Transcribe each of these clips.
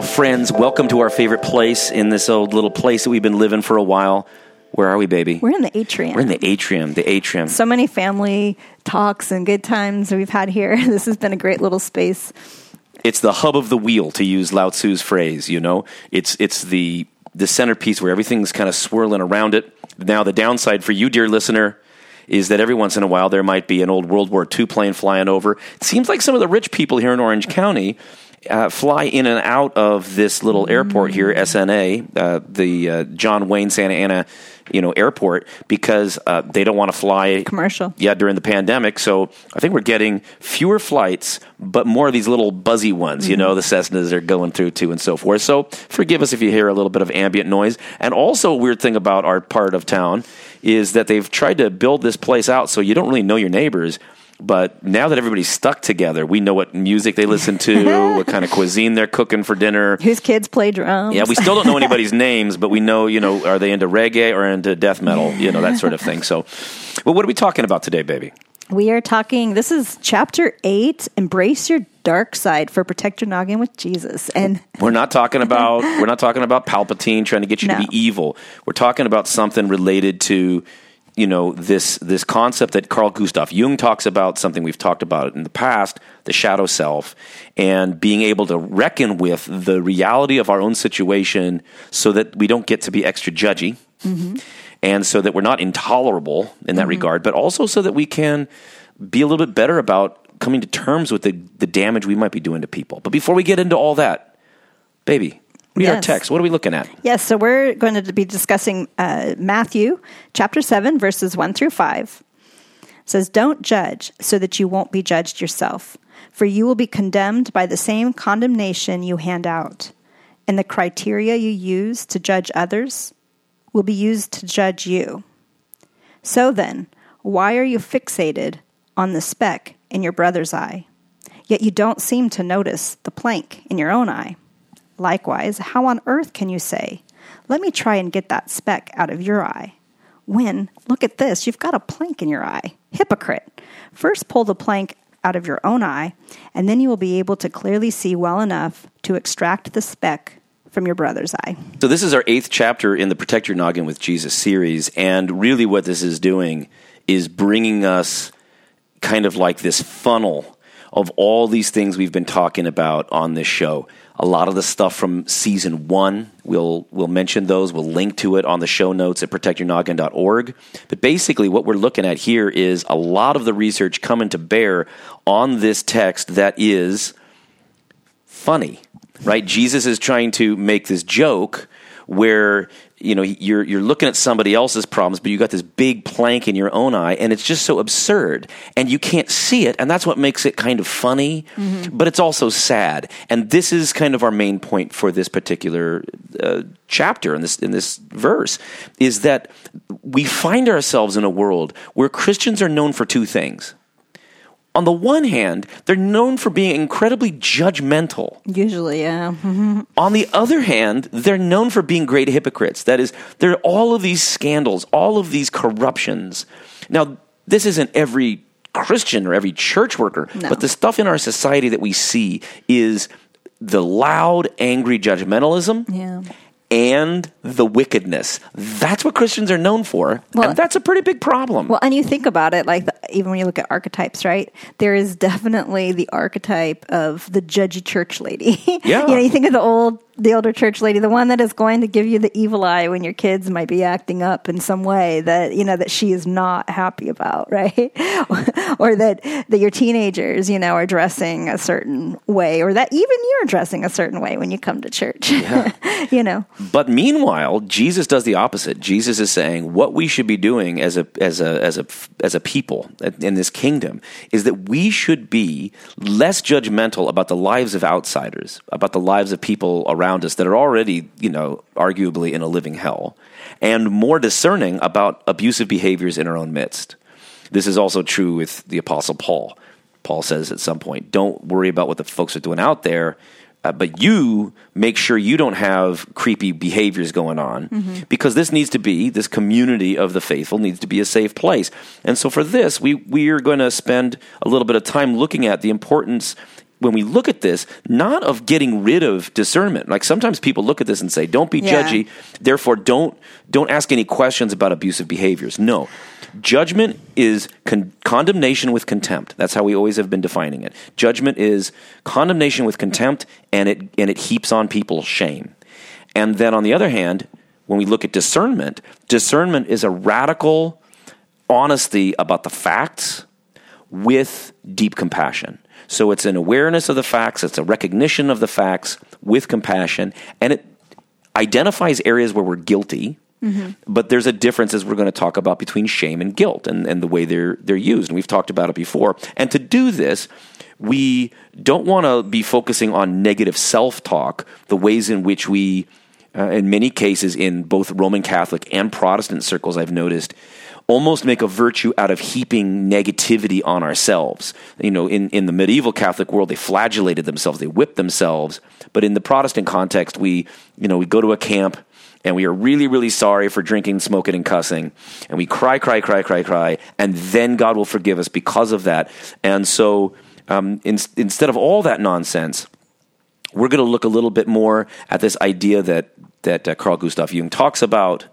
Well, friends, welcome to our favorite place in this old little place that we've been living for a while. Where are we, baby? We're in the atrium. We're in the atrium. The atrium. so many family talks and good times we've had here. This has been a great little space. It's the hub of the wheel, to use Lao Tzu's phrase. You know, it's it's the the centerpiece where everything's kind of swirling around it. Now, the downside for you, dear listener, is that every once in a while there might be an old World War II plane flying over. It seems like some of the rich people here in Orange County uh, fly in and out of this little airport here, SNA, uh, the uh, John Wayne Santa Ana, you know, airport, because uh, they don't want to fly Commercial. Yeah, during the pandemic. So I think we're getting fewer flights, but more of these little buzzy ones. You know, the Cessnas are going through too, and so forth. So forgive us if you hear a little bit of ambient noise. And also, a weird thing about our part of town is that they've tried to build this place out so you don't really know your neighbors. But now that everybody's stuck together, we know what music they listen to, what kind of cuisine they're cooking for dinner. Whose kids play drums? Yeah, we still don't know anybody's names, but we know, you know, are they into reggae or into death metal, you know, that sort of thing. So, well, what are we talking about today, baby? we are talking. This is chapter eight. Embrace your dark side for protect your noggin with Jesus. And We're not talking about we're not talking about Palpatine trying to get you to be evil. We're talking about something related to you know this this concept that Carl Gustav Jung talks about, something we've talked about in the past, the shadow self, and being able to reckon with the reality of our own situation, so that we don't get to be extra judgy, mm-hmm. and so that we're not intolerable in that mm-hmm. regard, but also so that we can be a little bit better about coming to terms with the, the damage we might be doing to people. But before we get into all that, baby, read our Yes. text. What are we looking at? yes, so we're going to be discussing uh, Matthew chapter seven, verses one through five. It says, "Don't judge, so that you won't be judged yourself, for you will be condemned by the same condemnation you hand out, and the criteria you use to judge others will be used to judge you. So then, why are you fixated on the speck in your brother's eye, yet you don't seem to notice the plank in your own eye? Likewise, how on earth can you say, Let me try and get that speck out of your eye? When, look at this, you've got a plank in your eye. Hypocrite. First pull the plank out of your own eye, and then you will be able to clearly see well enough to extract the speck from your brother's eye. So this is our eighth chapter in the Protect Your Noggin with Jesus series, and really what this is doing is bringing us kind of like this funnel of all these things we've been talking about on this show. A lot of the stuff from season one, we'll we'll mention those. We'll link to it on the show notes at protectyournoggin.org. But basically, what we're looking at here is a lot of the research coming to bear on this text that is funny, right? Jesus is trying to make this joke where you know you're you're looking at somebody else's problems, but you got this big plank in your own eye, and it's just so absurd, and you can't see it, and that's what makes it kind of funny, but it's also sad. And this is kind of our main point for this particular uh, chapter in this in this verse is that we find ourselves in a world where Christians are known for two things. On the one hand, they're known for being incredibly judgmental. Usually, yeah. On the other hand, they're known for being great hypocrites. That is, there are all of these scandals, all of these corruptions. Now, this isn't every Christian or every church worker, No. but the stuff in our society that we see is the loud, angry judgmentalism Yeah. And the wickedness. That's what Christians are known for, Well- and that's a pretty big problem. Well, and you think about it, like the, even when you look at archetypes, right? There is definitely the archetype of the judgy church lady. Yeah. you know, you think of the old, the older church lady, the one that is going to give you the evil eye when your kids might be acting up in some way that you know that she is not happy about, right? or that that your teenagers, you know, are dressing a certain way, or that even you're dressing a certain way when you come to church. you know, But meanwhile, Jesus does the opposite. Jesus is saying what we should be doing as a as a as a as a people in this kingdom is that we should be less judgmental about the lives of outsiders, about the lives of people around us that are already, you know, arguably in a living hell, and more discerning about abusive behaviors in our own midst. This is also true with the apostle Paul. Paul says at some point, don't worry about what the folks are doing out there. Uh, but you make sure you don't have creepy behaviors going on because this needs to be this community of the faithful needs to be a safe place and so for this we we are going to spend a little bit of time looking at the importance when we look at this, not of getting rid of discernment. Like sometimes people look at this and say, "Don't be Yeah. judgy, therefore don't don't ask any questions about abusive behaviors." No. Judgment is con- condemnation with contempt. That's how we always have been defining it. Judgment is condemnation with contempt and it and it heaps on people shame. And then on the other hand, when we look at discernment, discernment is a radical honesty about the facts with deep compassion. So it's an awareness of the facts, it's a recognition of the facts with compassion, and it identifies areas where we're guilty. But there's a difference, as we're going to talk about, between shame and guilt and, and the way they're, they're used. And we've talked about it before. And to do this, we don't want to be focusing on negative self talk, the ways in which we, uh, in many cases, in both Roman Catholic and Protestant circles, I've noticed, almost make a virtue out of heaping negativity on ourselves. You know, in, in the medieval Catholic world, they flagellated themselves, they whipped themselves. But in the Protestant context, we, you know, we go to a camp and we are really, really sorry for drinking, smoking, and cussing. And we cry, cry, cry, cry, cry. And then God will forgive us because of that. And so um, in, instead of all that nonsense, we're going to look a little bit more at this idea that that uh, Carl Gustav Jung talks about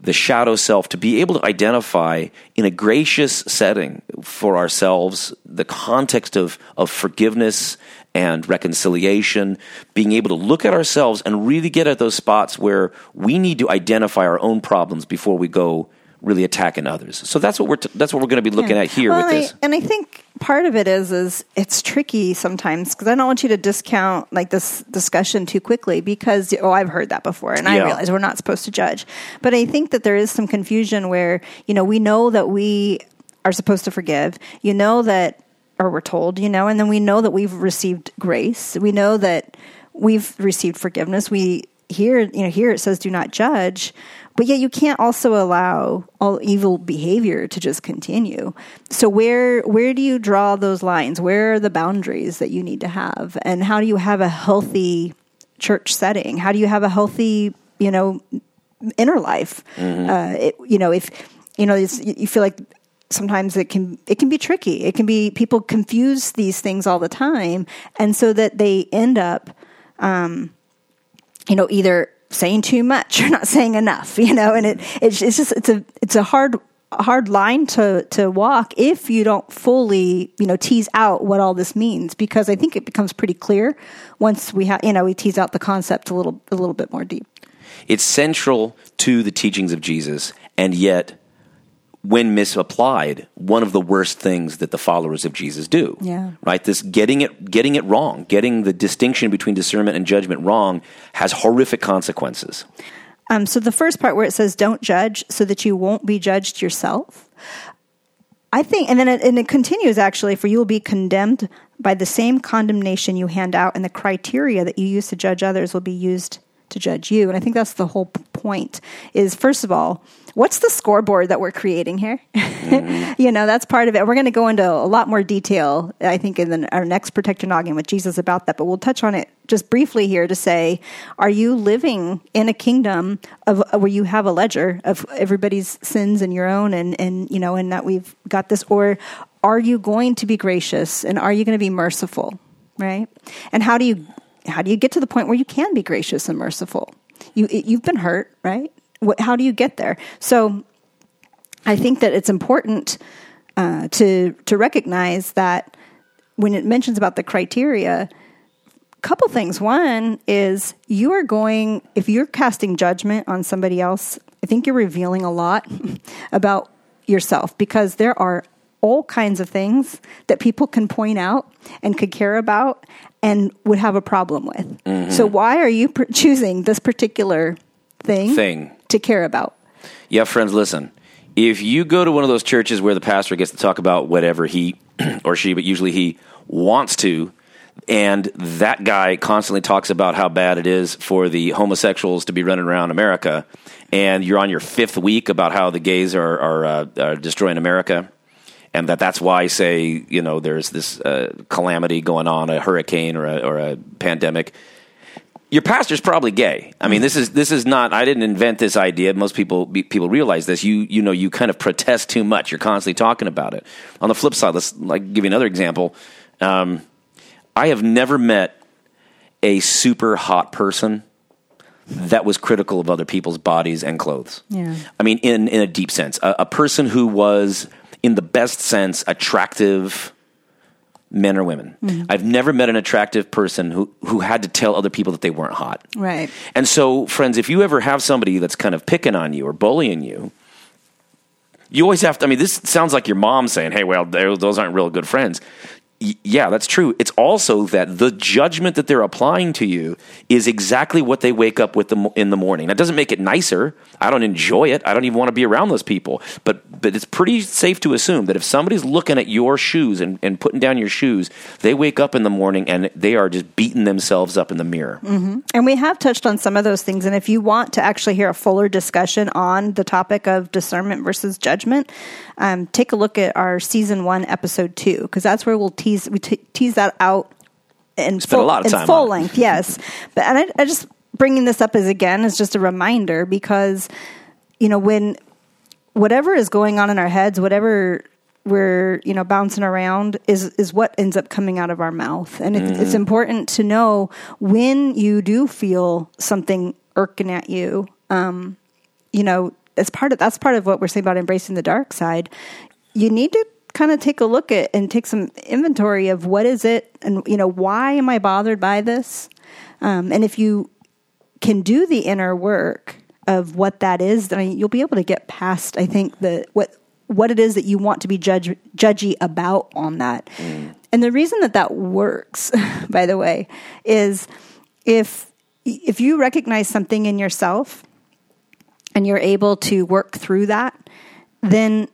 the shadow self to be able to identify in a gracious setting for ourselves the context of of forgiveness and reconciliation being able to look at ourselves and really get at those spots where we need to identify our own problems before we go really attacking others. So that's what we're t- that's what we're going to be looking Yeah. at here Well, with I- this and I think part of it is is it's tricky sometimes because I don't want you to discount like this discussion too quickly because oh I've heard that before and I realize we're not supposed to judge, but I think that there is some confusion where you know we know that we are supposed to forgive, you know that or we're told, you know, and then we know that we've received grace, we know that we've received forgiveness, we here you know here it says do not judge but yet you can't also allow all evil behavior to just continue. So where where do you draw those lines? Where are the boundaries that you need to have? And how do you have a healthy church setting? How do you have a healthy you know inner life? Uh, it, you know if you know it's, you feel like sometimes it can it can be tricky. It can be people confuse these things all the time. And so that they end up you know either saying too much or not saying enough you know and it it's, it's just it's a it's a hard hard line to to walk if you don't fully you know tease out what all this means because i think it becomes pretty clear once we have you know we tease out the concept a little a little bit more deep. It's central to the teachings of Jesus, and yet, when misapplied, one of the worst things that the followers of Jesus do. Yeah. Right? This getting it getting it wrong, getting the distinction between discernment and judgment wrong has horrific consequences. Um, so the first part where it says "Don't judge," so that you won't be judged yourself. I think, and then it, and it continues actually. For you will be condemned by the same condemnation you hand out, and the criteria that you use to judge others will be used to judge you. And I think that's the whole point. Is first of all, what's the scoreboard that we're creating here? Mm. you know, that's part of it. We're going to go into a lot more detail, I think, in the, our next Protect Your Noggin with Jesus about that, but we'll touch on it just briefly here to say, are you living in a kingdom of uh, where you have a ledger of everybody's sins and your own and, and, you know, and that we've got this, or are you going to be gracious and are you going to be merciful? Right. And how do you, how do you get to the point where you can be gracious and merciful? You, you've been hurt, right? What, how do you get there? So I think that it's important uh, to to recognize that when it mentions about the criteria, a couple things. One is you are going if you're casting judgment on somebody else. I think you're revealing a lot about yourself because there are all kinds of things that people can point out and could care about and would have a problem with. So why are you pr- choosing this particular thing, Thing. to care about? Yeah, friends, listen. If you go to one of those churches where the pastor gets to talk about whatever he or she, but usually he wants to, and that guy constantly talks about how bad it is for the homosexuals to be running around America, and you're on your fifth week about how the gays are, are, uh, are destroying America, and that that's why, say, you know, there's this uh, calamity going on, a hurricane or a, or a pandemic your pastor's probably gay. I mean, this is this is not. I didn't invent this idea. Most people people realize this. You you know you kind of protest too much. You're constantly talking about it. On the flip side, let's like give you another example. Um, I have never met a super hot person that was critical of other people's bodies and clothes. Yeah. I mean, in, in a deep sense, a, a person who was, in the best sense, attractive men or women. Mm-hmm. I've never met an attractive person who, who had to tell other people that they weren't hot. Right. And so, friends, if you ever have somebody that's kind of picking on you or bullying you, you always have to. I mean, this sounds like your mom saying, "Hey, well, those aren't real good friends." Yeah, that's true. It's also that the judgment that they're applying to you is exactly what they wake up with in the morning. That doesn't make it nicer. I don't enjoy it. I don't even want to be around those people. But but it's pretty safe to assume that if somebody's looking at your shoes and, and putting down your shoes, they wake up in the morning and they are just beating themselves up in the mirror. And we have touched on some of those things. And if you want to actually hear a fuller discussion on the topic of discernment versus judgment, um, take a look at our season one, episode two, because that's where we'll tease we t- tease that out in Spent a full, lot of in time full length. Yes, but and I, I just bringing this up as again is just a reminder because you know when whatever is going on in our heads, whatever we're you know bouncing around is is what ends up coming out of our mouth, and it's, it's important to know when you do feel something irking at you. Um, you know, as part of that's part of what we're saying about embracing the dark side. You need to kind of take a look at and take some inventory of what is it, and you know, why am I bothered by this? Um, and if you can do the inner work of what that is, then you'll be able to get past. I think the what what it is that you want to be judge, judgy about on that. And the reason that that works, by the way, is if if you recognize something in yourself and you're able to work through that, then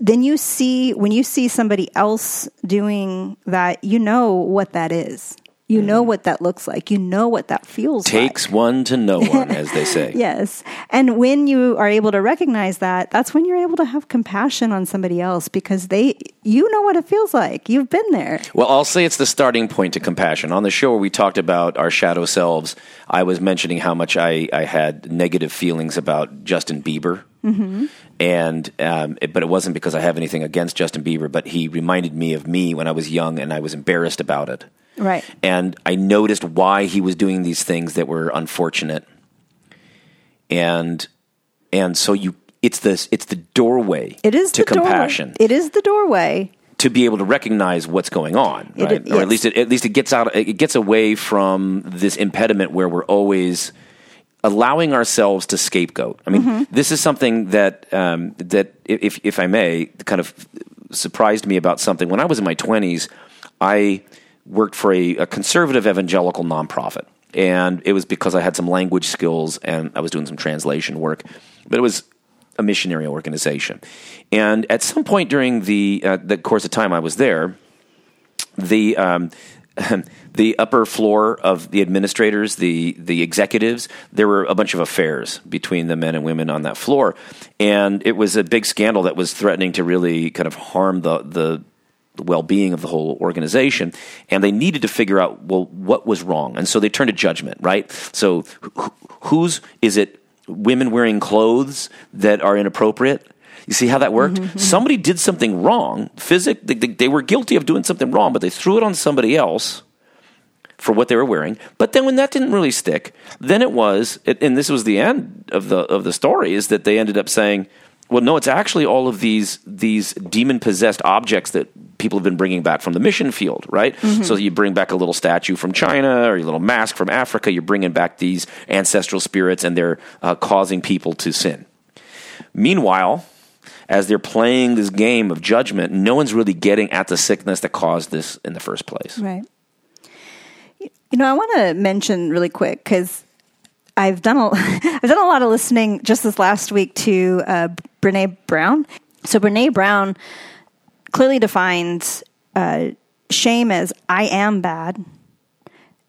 then you see when you see somebody else doing that, you know what that is. You know what that looks like. You know what that feels like. Takes one to know one, as they say. Yes. And when you are able to recognize that, that's when you're able to have compassion on somebody else because they you know what it feels like. You've been there. Well, I'll say it's the starting point to compassion. On the show where we talked about our shadow selves, I was mentioning how much I, I had negative feelings about Justin Bieber. Mm-hmm. And um, it- but it wasn't because I have anything against Justin Bieber, but he reminded me of me when I was young, and I was embarrassed about it. Right. And I noticed why he was doing these things that were unfortunate. And and so you, it's this, it's the doorway. It is to the doorway. compassion It is the doorway. to be able to recognize what's going on, It- right? Or at least it, at least it gets out it gets away from this impediment where we're always allowing ourselves to scapegoat. I mean, Mm-hmm. this is something that um, that if if I may, kind of surprised me about something. When I was in my twenties, I worked for a, a conservative evangelical nonprofit. And it was because I had some language skills and I was doing some translation work. But it was a missionary organization. And at some point during the uh, the course of time I was there, the um, the upper floor of the administrators, the the executives, there were a bunch of affairs between the men and women on that floor, and it was a big scandal that was threatening to really kind of harm the the well being of the whole organization, and they needed to figure out well what was wrong, and so they turned to judgment, right? So wh- whose is it? Women wearing clothes that are inappropriate. You see how that worked? Somebody did something wrong. Physic, they, they, were guilty of doing something wrong, but they threw it on somebody else for what they were wearing. But then when that didn't really stick, then it was, it, and this was the end of the of the story, is that they ended up saying, "Well, no, it's actually all of these these demon possessed objects that people have been bringing back from the mission field, right? So you bring back a little statue from China or a little mask from Africa. You're bringing back these ancestral spirits, and they're uh, causing people to sin." Meanwhile, as they're playing this game of judgment, no one's really getting at the sickness that caused this in the first place. Right. You know, I want to mention really quick because I've done a I've done a lot of listening just this last week to uh, Brene Brown. So Brene Brown clearly defines uh, shame as I am bad,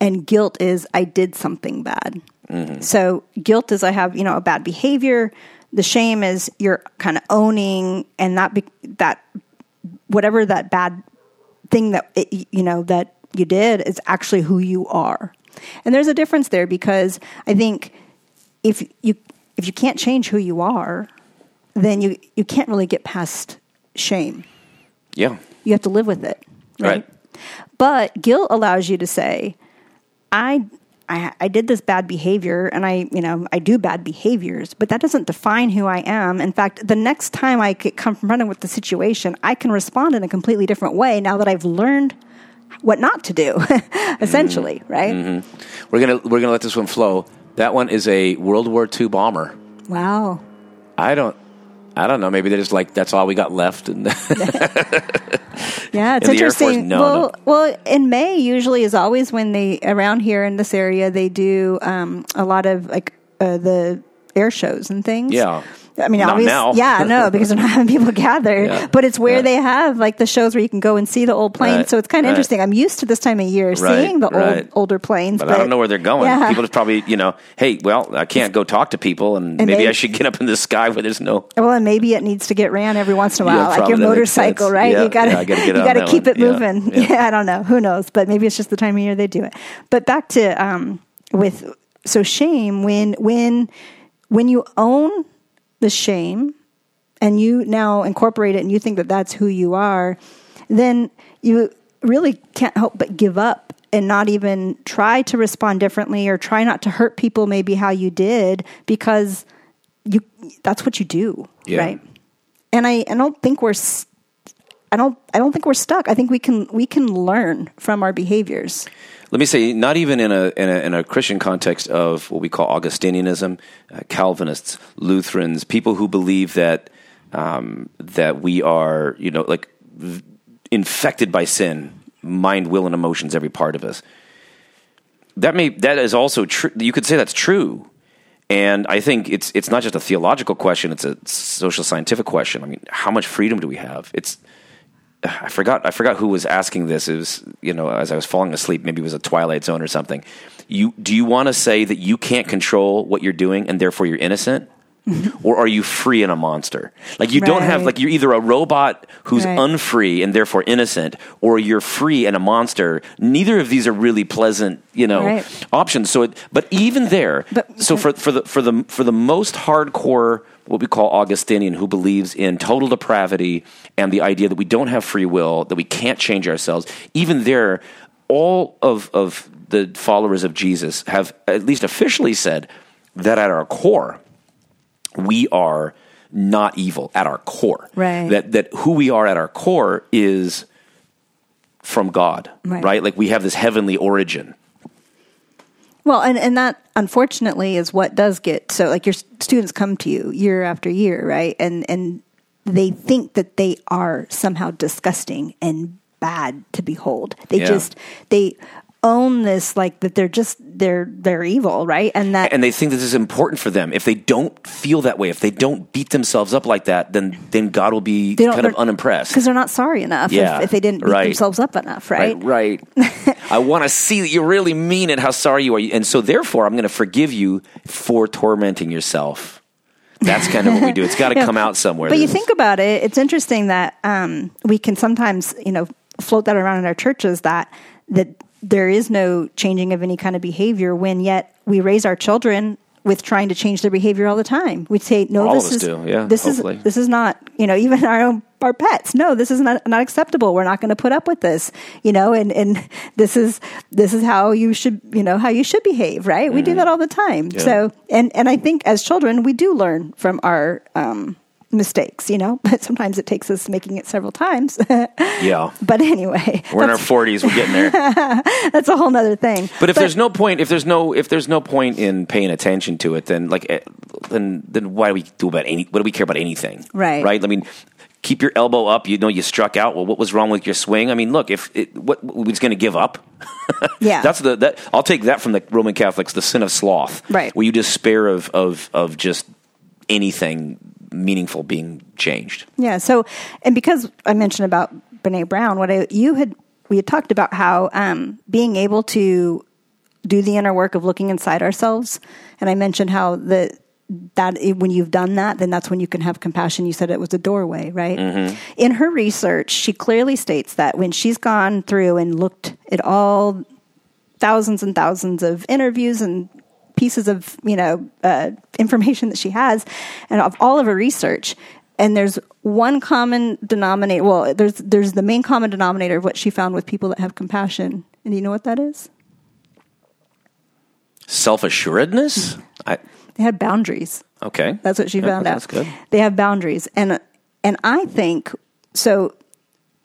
and guilt is I did something bad. So guilt is I have you know a bad behavior. The shame is you're kind of owning and that be, that whatever that bad thing that it, you know that you did is actually who you are and there's a difference there because i think if you if you can't change who you are then you you can't really get past shame Yeah. you have to live with it right, Right. But guilt allows you to say, I I, I did this bad behavior and I, you know, I do bad behaviors, but that doesn't define who I am. In fact, the next time I get confronted with the situation, I can respond in a completely different way now that I've learned what not to do, essentially, mm-hmm. right? Mm-hmm. We're gonna we're gonna let this one flow. That one is a World War II bomber. Wow. I don't I don't know. Maybe they're just like that's all we got left. And yeah, it's interesting. No, well, no. well, in May usually is always when they around here in this area they do um, a lot of like uh, the air shows and things. Yeah. I mean, not now. yeah, no, because they're not having people gather. Yeah. But it's where yeah. they have like the shows where you can go and see the old planes. Right. So it's kind of right. interesting. I'm used to this time of year right. seeing the old older planes, but, but, I don't know where they're going. Yeah. People just probably, you know, hey, well, I can't go talk to people, and, and maybe, I should get up in the sky where there's no. Well, and maybe it needs to get ran every once in a while, like your motorcycle, right? you gotta, you gotta keep it moving. Yeah. I don't know. Who knows? But maybe it's just the time of year they do it. But back to um, with so shame when when when you own the shame and you now incorporate it and you think that that's who you are, then you really can't help but give up and not even try to respond differently or try not to hurt people maybe how you did because you that's what you do, yeah. right? And I I don't think we're I don't I don't think we're stuck. I think we can we can learn from our behaviors let me say, not even in a, in a, in a Christian context of what we call Augustinianism, uh, Calvinists, Lutherans, people who believe that um, that we are, you know, like v- infected by sin, mind, will, and emotions, every part of us. That may that is also true. You could say that's true, and I think it's it's not just a theological question; it's a social scientific question. I mean, how much freedom do we have? It's I forgot I forgot who was asking this. It was you know as I was falling asleep. Maybe it was a Twilight Zone or something. You do you want to say that you can't control what you're doing and therefore you're innocent? Mm-hmm. or are you free and a monster? Like you right. don't have like you're either a robot who's right. unfree and therefore innocent, or you're free and a monster. Neither of these are really pleasant, you know, right. options. So, it, but even there, but, so for for the for the for the most hardcore what we call Augustinian, who believes in total depravity and the idea that we don't have free will, that we can't change ourselves. Even there, all of, of the followers of Jesus have at least officially said that at our core, we are not evil at our core. Right. That, that who we are at our core is from God, right? right? Like we have this heavenly origin. Well, and, and that unfortunately is what does get so like your students come to you year after year, right? And and they think that they are somehow disgusting and bad to behold. They yeah. just they own this like that they're just they're they're evil right and that and they think this is important for them if they don't feel that way if they don't beat themselves up like that then then god will be kind of unimpressed because they're not sorry enough yeah, if, if they didn't beat right. themselves up enough right right, right. i want to see that you really mean it how sorry you are and so therefore i'm going to forgive you for tormenting yourself that's kind of what we do. It's got to yeah. come out somewhere. But you think about it, it's interesting that um, we can sometimes, you know, float that around in our churches that that there is no changing of any kind of behavior when yet we raise our children with trying to change their behavior all the time. We say, no, all this is yeah, this hopefully. is this is not you know even our own our pets. No, this is not not acceptable. We're not going to put up with this. You know, and and this is this is how you should you know how you should behave. Right? Mm-hmm. We do mm-hmm. that all the time. Yeah. So and and I think as children we do learn from our. Um, mistakes, you know, but sometimes it takes us making it several times. yeah. But anyway, we're in our forties. We're getting there. that's a whole nother thing. But if but, there's no point, if there's no, if there's no point in paying attention to it, then like, eh, then then why do we do about any? What do we care about anything? Right. Right. I mean. Keep your elbow up. You know you struck out. Well, what was wrong with your swing? I mean, look, if it, what was going to give up, yeah, that's the that. I'll take that from the Roman Catholics, the sin of sloth, right? Where you despair of of of just anything meaningful being changed. Yeah. So, and because I mentioned about Brene Brown, what I, you had we had talked about how um, being able to do the inner work of looking inside ourselves, and I mentioned how the that when you've done that, then that's when you can have compassion. You said it was a doorway, right? Mm-hmm. In her research, she clearly states that when she's gone through and looked at all thousands and thousands of interviews and pieces of you know uh, information that she has and of all of her research and there's one common denominator. Well, there's there's the main common denominator of what she found with people that have compassion. And do you know what that is? Self assuredness. I They had boundaries. okay. That's what she Yeah, found out. That's good. They have boundaries, and and I think so.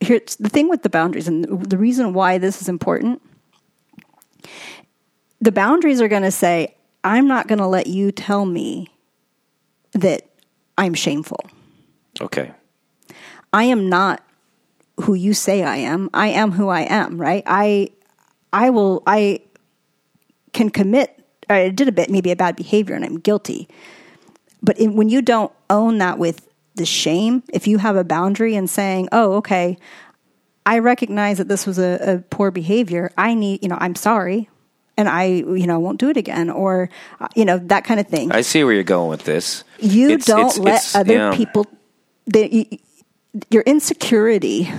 Here's the thing with the boundaries, and the reason why this is important. The boundaries are going to say, "I'm not going to let you tell me that I'm shameful. Okay. I am not who you say I am. I am who I am. Right? I I will. I can commit. I did a bit, maybe a bad behavior, and I'm guilty. But in, when you don't own that with the shame, if you have a boundary and saying, "Oh, okay, I recognize that this was a, a poor behavior. I need, you know, I'm sorry, and I, you know, won't do it again," or uh, you know, that kind of thing. I see where you're going with this. you It's- don't it's- let it's- other yeah. people. They, your insecurity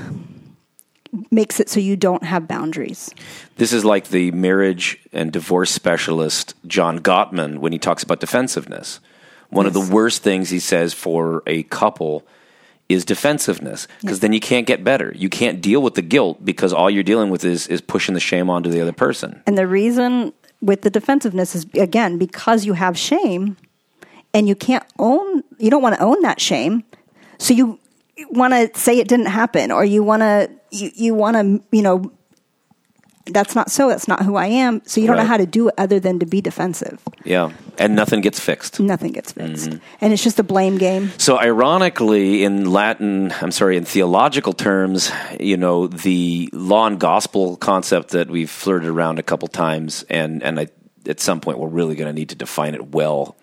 makes it so you don't have boundaries. This is like the marriage and divorce specialist John Gottman when he talks about defensiveness. One of the worst things he says for a couple is defensiveness because then you can't get better. You can't deal with the guilt because all you're dealing with is is pushing the shame onto the other person. And the reason with the defensiveness is again because you have shame and you can't own you don't want to own that shame. So you want to say it didn't happen or you want to you, you want to you know that's not so that's not who I am. So you don't know how to do it other than to be defensive. Yeah, and nothing gets fixed. Nothing gets fixed. Mm-hmm. And it's just a blame game. So, ironically, in Latin, I'm sorry, in theological terms, you know, the law and gospel concept that we've flirted around a couple times, and and I, at some point we're really going to need to define it well.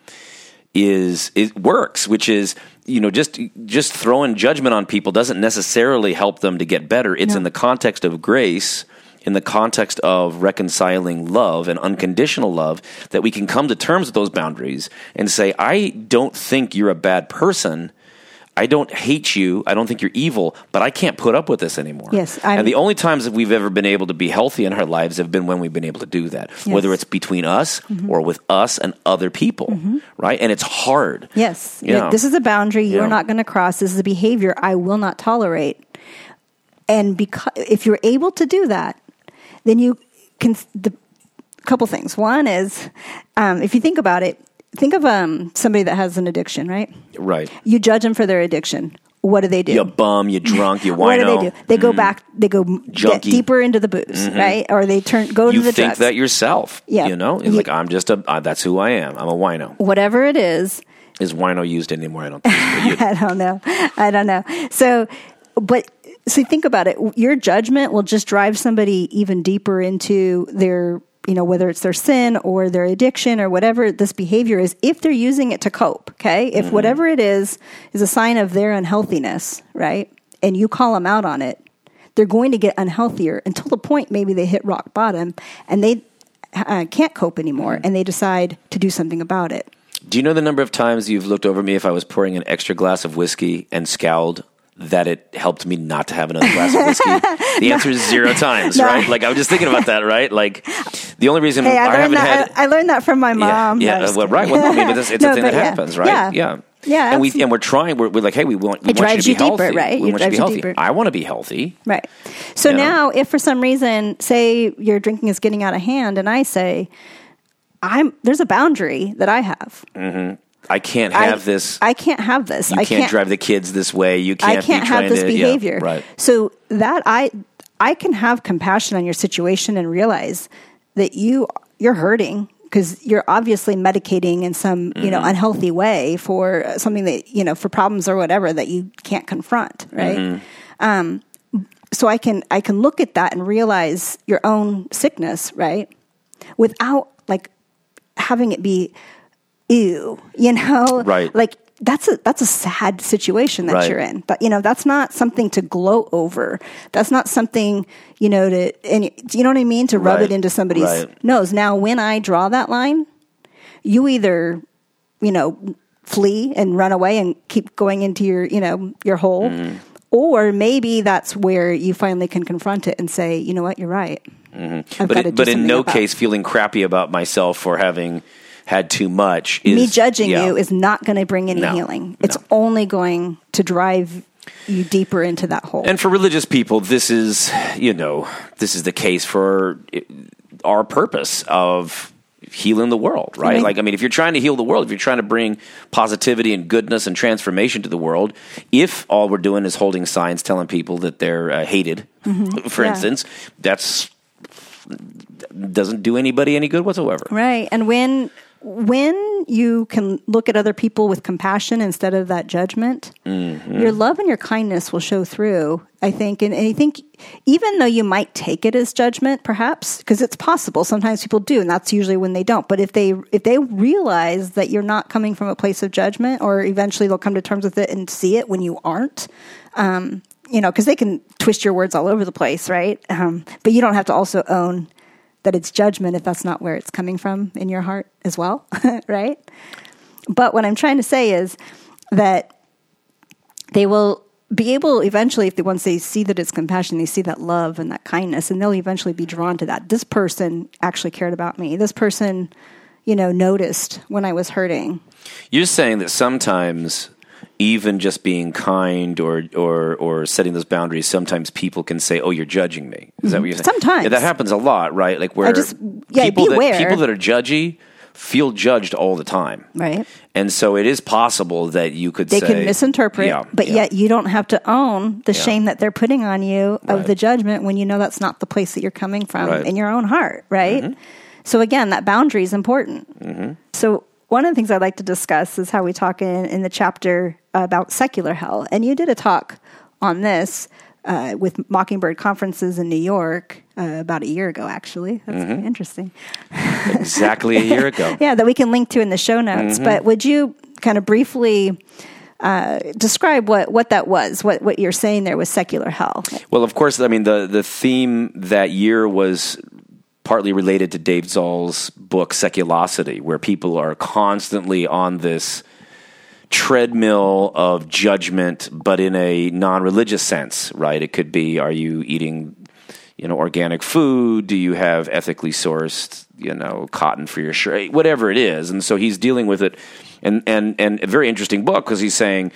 Is it works, which is you know just just throwing judgment on people doesn't necessarily help them to get better. It's No. in the context of grace. In the context of reconciling love and unconditional love, that we can come to terms with those boundaries and say, I don't think you're a bad person. I don't hate you. I don't think you're evil, but I can't put up with this anymore. Yes, I'm- and the only times that we've ever been able to be healthy in our lives have been when we've been able to do that, whether it's between us mm-hmm. or with us and other people, mm-hmm. right? And it's hard. Yes. Yeah. This is a boundary you Yeah. not going to cross. This is a behavior I will not tolerate. And because if you're able to do that, then you can the couple things. One is um, if you think about it, think of um, somebody that has an addiction, right? Right. You judge them for their addiction. What do they do? You bum, you drunk, you what do they do? They go back. They go get deeper into the booze, right? Or they turn go You to the You think drugs. that yourself. Yeah. You know? It's You- like, I'm just a, uh, that's who I am. I'm a wino. Whatever it is, Is wino used anymore? I don't think. I don't know. I don't know. So, but so think about it. Your judgment will just drive somebody even deeper into their, you know, whether it's their sin or their addiction or whatever this behavior is, if they're using it to cope. Okay. If whatever it is is a sign of their unhealthiness, right? And you call them out on it, they're going to get unhealthier until the point maybe they hit rock bottom and they uh, can't cope anymore and they decide to do something about it. Do you know the number of times you've looked over me if I was pouring an extra glass of whiskey and scowled that it helped me not to have another glass of whiskey? the answer is zero times, No. right? Like I was just thinking about that, right? Like the only reason Hey, I, I, haven't that. had I, I learned that from my mom. yeah, yeah well, right. Well, I mean, that's, it's No, a thing that yeah. happens, right? Yeah. yeah. Yeah, and we and we're trying. We're, we're like, hey, we want, we It want you to be you deeper, healthy. right? We It want you to be healthy. deeper. I want to be healthy. Right. So You know? now, if for some reason, say your drinking is getting out of hand, and I say, "I'm," there's a boundary that I have. Mm-hmm. I can't I- have this. I can't have this. you I can't, drive the kids this way. You can't. I can't have this to, yeah, behavior. right. So that I I can have compassion on your situation and realize that you you're hurting because you're obviously medicating in some you Mm-hmm. know unhealthy way for something that you know for problems or whatever that you can't confront, right? Mm-hmm. Um, so I can I can look at that and realize your own sickness, right? Without like having it be ew, you know, Right. Like that's a that's a sad situation that Right. you're in. But you know, that's not something to gloat over. That's not something you know to and you know what I mean to rub Right. it into somebody's Right. nose. Now, when I draw that line, you either you know flee and run away and keep going into your you know your hole. Mm-hmm. Or maybe that's where you finally can confront it and say, you know what, you're right. Mm-hmm. but it, but in no case feeling crappy about myself for having had too much. Is, Me judging yeah. you is not going to bring any No, healing. It's no. only going to drive you deeper into that hole. And for religious people, this is, you know, this is the case for our purpose of healing the world, right? Right. Like, I mean, if you're trying to heal the world, if you're trying to bring positivity and goodness and transformation to the world, if all we're doing is holding signs telling people that they're uh, hated, for Mm-hmm. Yeah. instance, that's doesn't do anybody any good whatsoever. Right. And when when you can look at other people with compassion instead of that judgment, Mm-hmm. your love and your kindness will show through, I think. And, and I think even though you might take it as judgment, perhaps, because it's possible, sometimes people do, and that's usually when they don't. But if they if they realize that you're not coming from a place of judgment, or eventually they'll come to terms with it and see it when you aren't, um, you know, because they can twist your words all over the place, right? Um, but you don't have to also own that it's judgment if that's not where it's coming from in your heart as well, right? But what I'm trying to say is that they will be able eventually, if they, once they see that it's compassion, they see that love and that kindness, and they'll eventually be drawn to that. This person actually cared about me. This person, you know, noticed when I was hurting. You're saying that sometimes even just being kind or or or setting those boundaries, sometimes people can say, "Oh, you're judging me." Is that what you're saying? Sometimes. yeah, that happens a lot, right? Like where just- yeah, people that people that are judgy feel judged all the time, Right. And so it is possible that you could They say, can misinterpret, Yeah, but yeah. yet you don't have to own the shame that they're putting on you of Right. the judgment when you know that's not the place that you're coming from Right. in your own heart, right? Mm-hmm. So again, that boundary is important. So one of the things I'd like to discuss is how we talk in, in the chapter about secular hell, and you did a talk on this uh, with Mockingbird conferences in New York uh, about a year ago. Actually, that's Mm-hmm. interesting. exactly a year ago. Yeah, that we can link to in the show notes. Mm-hmm. But would you kind of briefly uh, describe what, what that was, what, what you're saying there was secular hell? Well, of course, I mean the the theme that year was partly related to Dave Zahl's book Seculosity, where people are constantly on this treadmill of judgment, but in a non-religious sense, right? It could be: Are you eating, you know, organic food? Do you have ethically sourced, you know, cotton for your shirt? Whatever it is, and so he's dealing with it, and and and a very interesting book because he's saying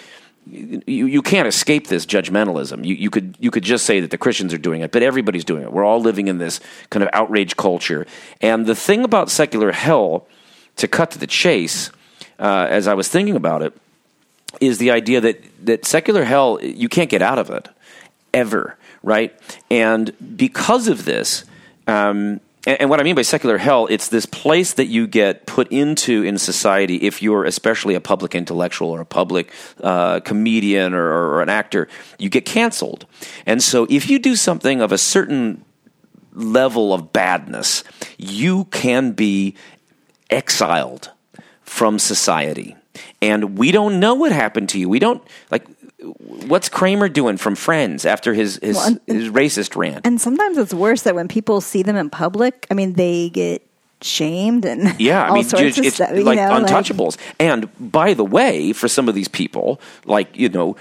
you, you can't escape this judgmentalism. You, you could you could just say that the Christians are doing it, but everybody's doing it. We're all living in this kind of outrage culture. And the thing about secular hell, to cut to the chase, uh, as I was thinking about it, is the idea that that secular hell you can't get out of it ever, right? And because of this. Um, and, and what I mean by secular hell, it's this place that you get put into in society if you're especially a public intellectual or a public uh, comedian or, or an actor, you get canceled. And so if you do something of a certain level of badness, you can be exiled from society. And we don't know what happened to you. We don't like what's Kramer doing from Friends after his his, Well, and- his racist rant. And sometimes it's worse that when people see them in public, I mean, they get shamed and Yeah, I all mean, it's stuff. like know, like- untouchables. and by the way, for some of these people, like you know,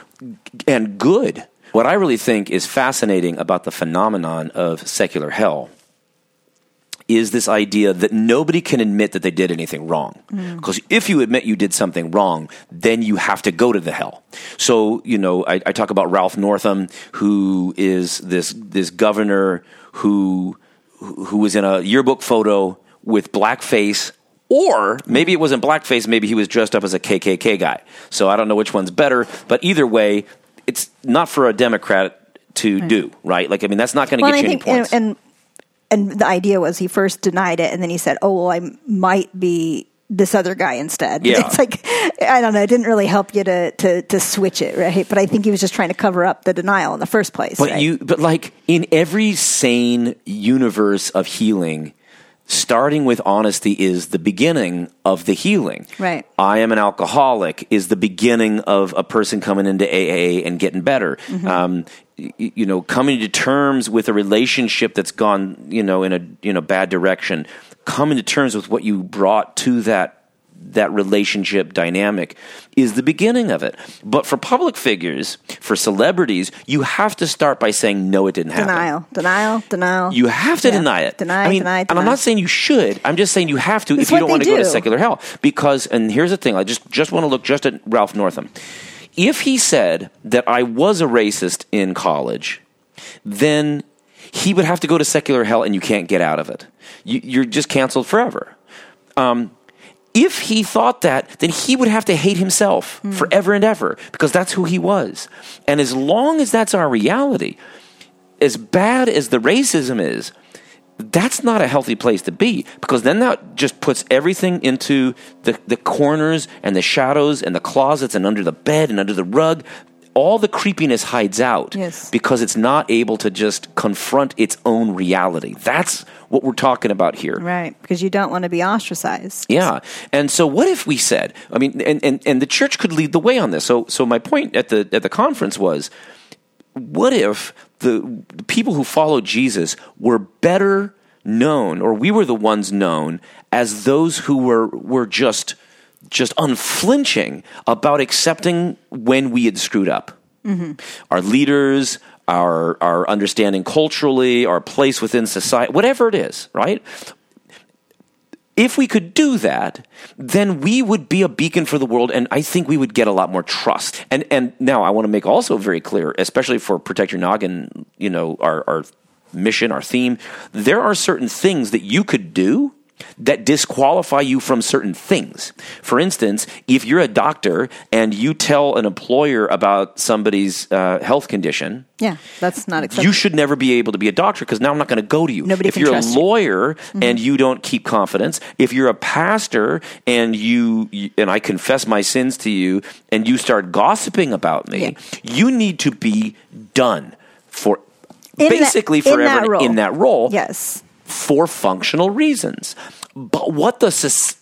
and good. What I really think is fascinating about the phenomenon of secular hell is this idea that nobody can admit that they did anything wrong. Mm. Because if you admit you did something wrong, then you have to go to the hell. So, you know, I, I talk about Ralph Northam, who is this this governor who who was in a yearbook photo with blackface. Or maybe it wasn't blackface, maybe he was dressed up as a KKK guy. So I don't know which one's better, but either way, it's not for a Democrat to do, right? Like, I mean, that's not going to Well, get you I any think, points. and, and and the idea was he first denied it, and then he said, "Oh, well, I might be this other guy instead." Yeah. It's like I don't know. It didn't really help you to to to switch it, right? But I think he was just trying to cover up the denial in the first place. But right? you, but like in every sane universe of healing, starting with honesty is the beginning of the healing. Right. I am an alcoholic is the beginning of a person coming into AA and getting better. Mm-hmm. Um, y- you know, coming to terms with a relationship that's gone, you know, in a you know bad direction. Coming to terms with what you brought to that that relationship dynamic is the beginning of it. But for public figures, for celebrities, you have to start by saying no, it didn't happen. Denial, denial, denial. You have to Yeah. deny it. Deny, I mean, deny, and I'm not saying you should. I'm just saying you have to It's if you don't want to go to secular hell. Because, and here's the thing, I just just want to look just at Ralph Northam. If he said that I was a racist in college, then he would have to go to secular hell, and you can't get out of it. You, you're just canceled forever. Um, if he thought that, then he would have to hate himself Hmm. forever and ever because that's who he was. And as long as that's our reality, as bad as the racism is, that's not a healthy place to be because then that just puts everything into the, the corners and the shadows and the closets and under the bed and under the rug. All the creepiness hides out Yes. because it's not able to just confront its own reality. That's what we're talking about here. Right, because you don't want to be ostracized. Yeah. And so what if we said, I mean, and, and, and the church could lead the way on this. So, so my point at the, at the conference was, what if the the people who followed Jesus were better known, or we were the ones known as those who were, were just, just unflinching about accepting when we had screwed up? Mm-hmm. Our leaders, our, our understanding culturally, our place within society, whatever it is, right? if we could do that, then we would be a beacon for the world, and I think we would get a lot more trust. And and now I want to make also very clear, especially for Protect Your Noggin, you know, our, our mission, our theme, there are certain things that you could do that disqualify you from certain things. For instance, if you're a doctor and you tell an employer about somebody's uh, health condition, Yeah, that's not acceptable. you should never be able to be a doctor because now I'm not going to go to you. Nobody if you're a trust you. lawyer and you don't keep confidence, if you're a pastor and you, you- and I confess my sins to you and you start gossiping about me, Yeah. you need to be done for In that- basically in forever that role. in that role yes. For functional reasons. But what the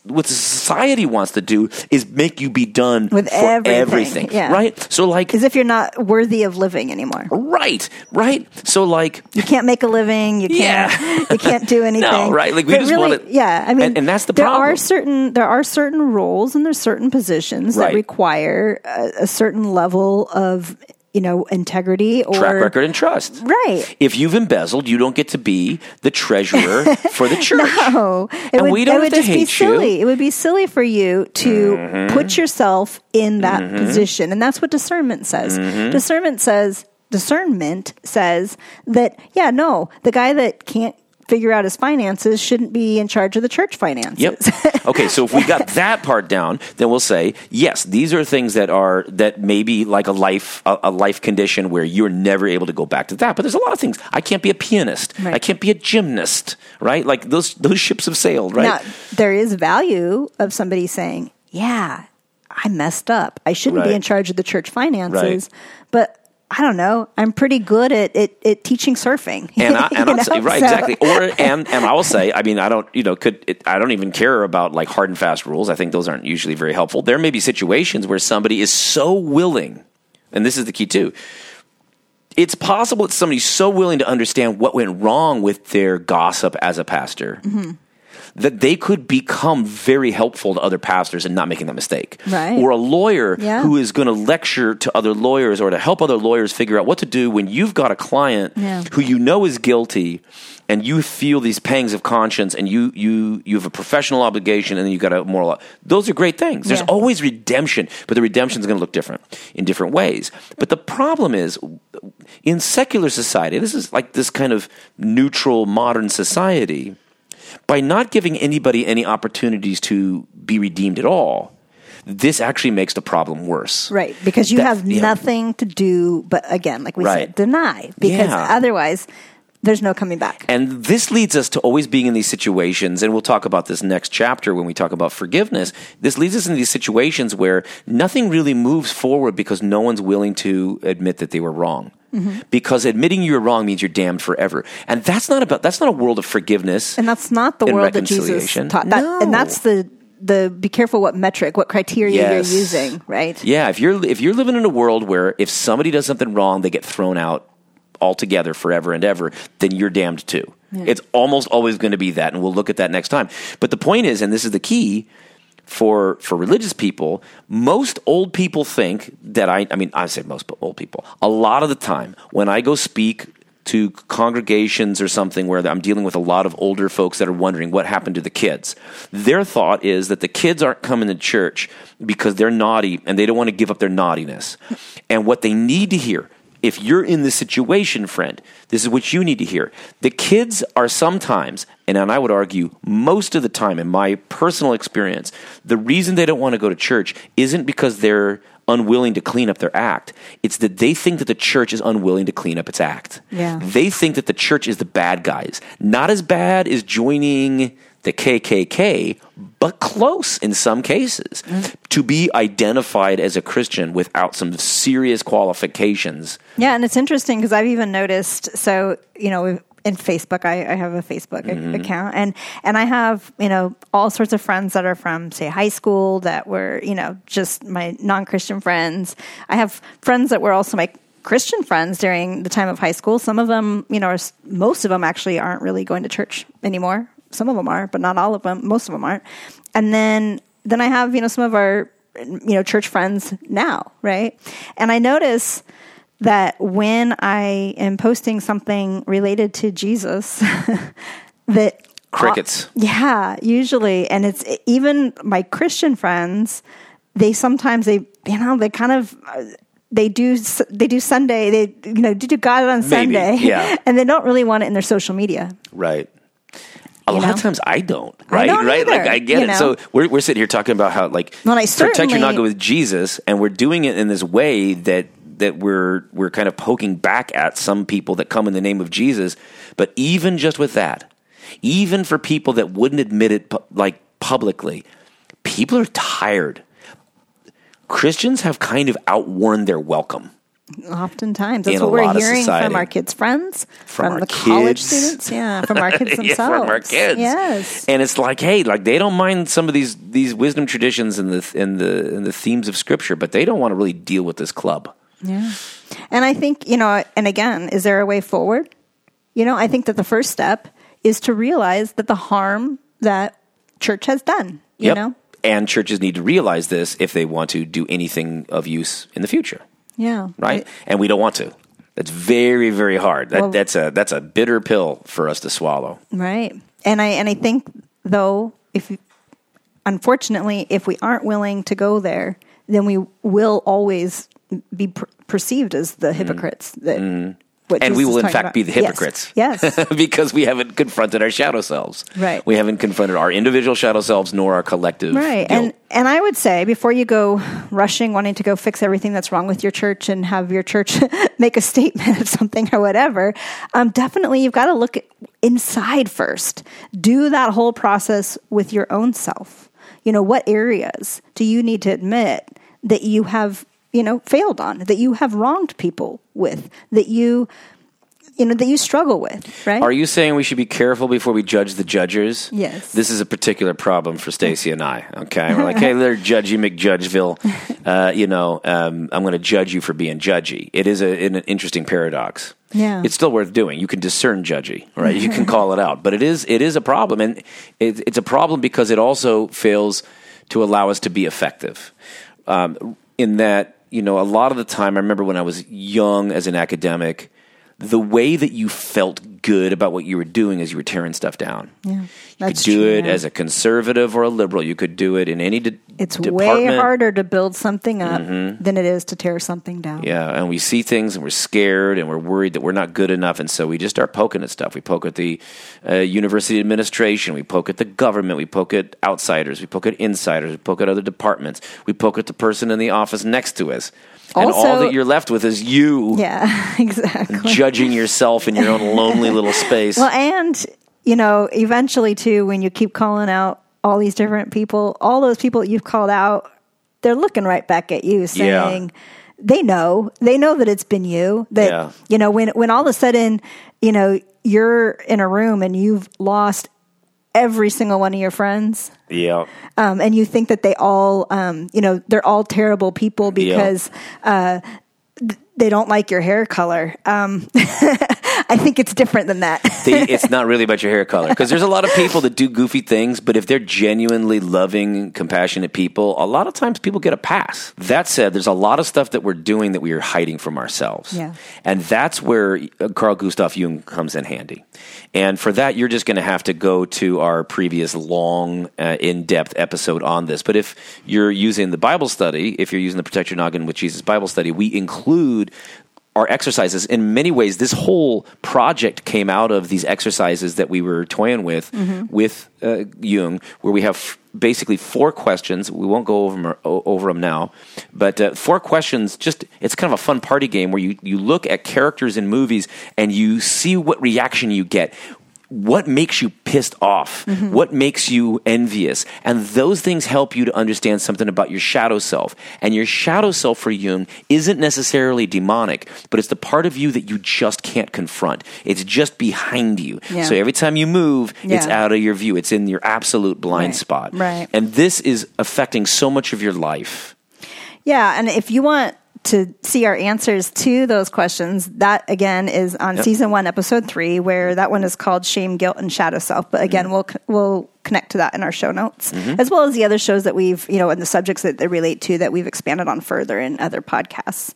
what the society wants to do is make you be done With for everything, everything, yeah. right? So like As if you're not worthy of living anymore. right, right. So like You can't make a living. You can't. Yeah. you can't do anything. No, right, like, we But just really, wanna- Yeah, I mean, and- and that's the there problem. are certain there are certain roles and there's certain positions Right. that require a, a certain level of you know integrity or track record and trust. Right. If you've embezzled, you don't get to be the treasurer for the church. No, it And would, we don't it would just be hate you. silly. It would be silly for you to put yourself in that Mm-hmm. position, and that's what discernment says. Discernment says discernment says that yeah, no, the guy that can't figure out his finances shouldn't be in charge of the church finances. Yep. Okay, so if we got that part down, then we'll say yes. These are things that are that may be like a life a, a life condition where you're never able to go back to that. But there's a lot of things. I can't be a pianist. Right. I can't be a gymnast. Right? Like those those ships have sailed. Right? Now, there is value of somebody saying, "Yeah, I messed up. I shouldn't be in charge of the church finances." Right. But I don't know. I'm pretty good at at, at teaching surfing. and I, and I'll say, right, So- exactly. Or and and I will say, I mean, I don't, you know, could it, I don't even care about like hard and fast rules. I think those aren't usually very helpful. There may be situations where somebody is so willing, and this is the key too. It's possible that somebody's so willing to understand what went wrong with their gossip as a pastor. Mm-hmm. That they could become very helpful to other pastors and not making that mistake. Right. Or a lawyer Yeah. who is going to lecture to other lawyers or to help other lawyers figure out what to do when you've got a client Yeah. who you know is guilty and you feel these pangs of conscience and you you you have a professional obligation and then you've got a moral those are great things there's Yeah. always redemption but the redemption is going to look different in different ways but the problem is in secular society this is like this kind of neutral modern society by not giving anybody any opportunities to be redeemed at all this actually makes the problem worse Right, because you That- have yeah. nothing to do but again, like we Right. said, deny because Yeah. otherwise there's no coming back. And this leads us to always being in these situations, and we'll talk about this next chapter when we talk about forgiveness. This leads us into these situations where nothing really moves forward because no one's willing to admit that they were wrong. Mm-hmm. Because admitting you're wrong means you're damned forever, and that's not about that's not a world of forgiveness. And that's not the world that Jesus reconciliation. taught. That, No. And that's the the be careful what metric, what criteria Yes. you're using, right? Yeah, if you're if you're living in a world where if somebody does something wrong, they get thrown out altogether forever and ever, then you're damned too. It's almost always going to be that, and we'll look at that next time. But the point is, and this is the key, for for religious people, most old people think that I I mean I say most old people. A lot of the time when I go speak to congregations or something where I'm dealing with a lot of older folks that are wondering what happened to the kids. Their thought is that the kids aren't coming to church because they're naughty and they don't want to give up their naughtiness. And what they need to hear if you're in this situation, friend, this is what you need to hear. The kids are sometimes, and I would argue most of the time, in my personal experience, the reason they don't want to go to church isn't because they're unwilling to clean up their act. It's that they think that the church is unwilling to clean up its act. Yeah. They think that the church is the bad guys. Not as bad as joining the KKK, but close in some cases. To be identified as a Christian without some serious qualifications. Yeah, and it's interesting because I've even noticed. So you know, in Facebook, I, I have a Facebook a- mm-hmm. account, and and I have you know all sorts of friends that are from say high school that were you know just my non Christian friends. I have friends that were also my Christian friends during the time of high school. Some of them, you know, are, most of them actually aren't really going to church anymore. Some of them are, but not all of them. Most of them aren't. And then then I have you know some of our you know church friends now, right? And I notice that when I am posting something related to Jesus, that Crickets. yeah, usually, and it's even my Christian friends. They sometimes they you know they kind of. uh, They do they do Sunday they you know do God on Maybe, Sunday yeah. and they don't really want it in their social media Right. A lot know? of times I don't, I right? don't right? Like I get it. know? So we're we're sitting here talking about how like Well, I protect your noggin with Jesus, and we're doing it in this way that that we're we're kind of poking back at some people that come in the name of Jesus. But even just with that, even for people that wouldn't admit it like publicly, people are tired. Christians have kind of outworn their welcome. Oftentimes, that's In what we're hearing society. from our kids' friends, From our the college students, yeah, from our kids Yeah, themselves, from our kids. Yes, and it's like, hey, like they don't mind some of these these wisdom traditions and the and the and the themes of Scripture, but they don't want to really deal with this club. yeah. And I think you know, and again, is there a way forward? You know, I think that the first step is to realize that the harm that church has done. You Yep. know, And churches need to realize this if they want to do anything of use in the future, yeah, right? and we don't want to. That's very, very hard. That, Well- that's a that's a bitter pill for us to swallow. Right. And I and I think though if unfortunately if we aren't willing to go there, then we will always be per- perceived as the mm-hmm. hypocrites that mm-hmm. What. And Jesus we will, in fact, about. be the hypocrites. Yes. because we haven't confronted our shadow selves. Right. We haven't confronted our individual shadow selves nor our collective. Right. guilt. And and I would say before you go rushing wanting to go fix everything that's wrong with your church and have your church make a statement of something or whatever, um, definitely you've got to look inside first. Do that whole process with your own self. You know, what areas do you need to admit that you have, you know, failed on, that you have wronged people with, that you you know, that you struggle with, right? Are you saying we should be careful before we judge the judges? Yes. This is a particular problem for Stacy and I. Okay, we're like, hey, they're Judgy McJudgeville. Uh, you know, um, I'm going to judge you for being judgy. It is a, an interesting paradox. Yeah. it's still worth doing. You can discern judgy, right? You can call it out, but it is it is a problem, and it, it's a problem because it also fails to allow us to be effective. Um, in that, you know, a lot of the time, I remember when I was young as an academic, the way that you felt good about what you were doing is you were tearing stuff down. Yeah, you could do true, it yeah. as a conservative or a liberal. You could do it in any de- It's department. way harder to build something up than it is to tear something down. Yeah, and we see things and we're scared and we're worried that we're not good enough, and so we just start poking at stuff. We poke at the uh, university administration, we poke at the government, we poke at outsiders, we poke at insiders, we poke at other departments, we poke at the person in the office next to us, and all that you're left with is you Yeah, exactly. judging yourself in your own lonely little space. Well, and you know, eventually too, when you keep calling out all these different people, all those people that you've called out, they're looking right back at you, saying they know, they know that it's been you. That Yeah. you know, when when all of a sudden, you know, you're in a room and you've lost every single one of your friends. yeah, um, and you think that they all, um, you know, they're all terrible people because uh, they don't like your hair color. Um, I think it's different than that. they, it's not really about your hair color because there's a lot of people that do goofy things, but if they're genuinely loving, compassionate people, a lot of times people get a pass. That said, there's a lot of stuff that we're doing that we are hiding from ourselves. Yeah. And that's where uh, Carl Gustav Jung comes in handy. And for that, you're just going to have to go to our previous long, uh, in depth episode on this. But if you're using the Bible study, if you're using the Protect Your Noggin with Jesus Bible study, we include our exercises. In many ways this whole project came out of these exercises that we were toying with with uh, jung where we have f- basically four questions. We won't go over them, over them now but uh, four questions just it's kind of a fun party game where you, you look at characters in movies and you see what reaction you get what makes you pissed off? Mm-hmm. What makes you envious? And those things help you to understand something about your shadow self. And your shadow self for Jung isn't necessarily demonic, but it's the part of you that you just can't confront. It's just behind you. Yeah. So every time you move, it's out of your view. It's in your absolute blind Right. spot. Right. And this is affecting so much of your life. Yeah, and if you want to see our answers to those questions, that again is on season one, episode three, where that one is called "Shame, Guilt, and Shadow Self." But again, we'll we'll connect to that in our show notes, as well as the other shows that we've you know and the subjects that they relate to that we've expanded on further in other podcasts.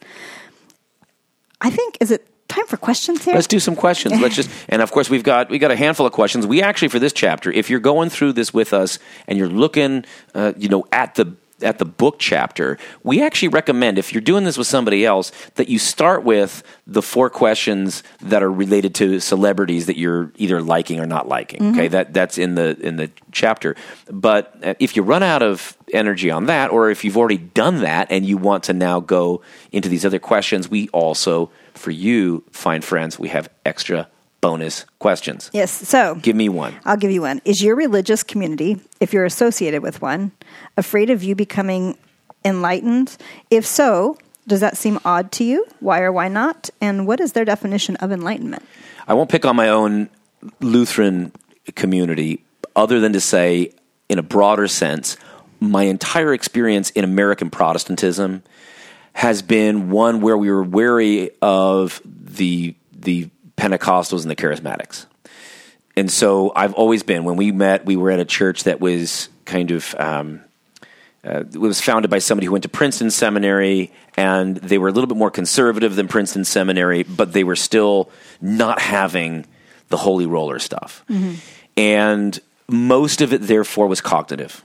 I think is it time for questions here? Let's do some questions. Let's just, and of course, we've got we got a handful of questions. We actually for this chapter, if you're going through this with us and you're looking, uh, you know, at the at the book chapter, we actually recommend if you're doing this with somebody else that you start with the four questions that are related to celebrities that you're either liking or not liking. Okay, that that's in the in the chapter. But uh, if you run out of energy on that, or if you've already done that and you want to now go into these other questions, we also for you, fine friends, we have extra bonus questions. yes. So Give me one. I'll give you one. Is your religious community, if you're associated with one, afraid of you becoming enlightened? If so, does that seem odd to you? Why or why not? And what is their definition of enlightenment? I won't pick on my own Lutheran community other than to say, in a broader sense, my entire experience in American Protestantism has been one where we were wary of the the Pentecostals and the Charismatics. And so I've always been when we met, we were at a church that was kind of um, uh, it was founded by somebody who went to Princeton Seminary, and they were a little bit more conservative than Princeton Seminary, but they were still not having the holy roller stuff. And most of it, therefore, was cognitive.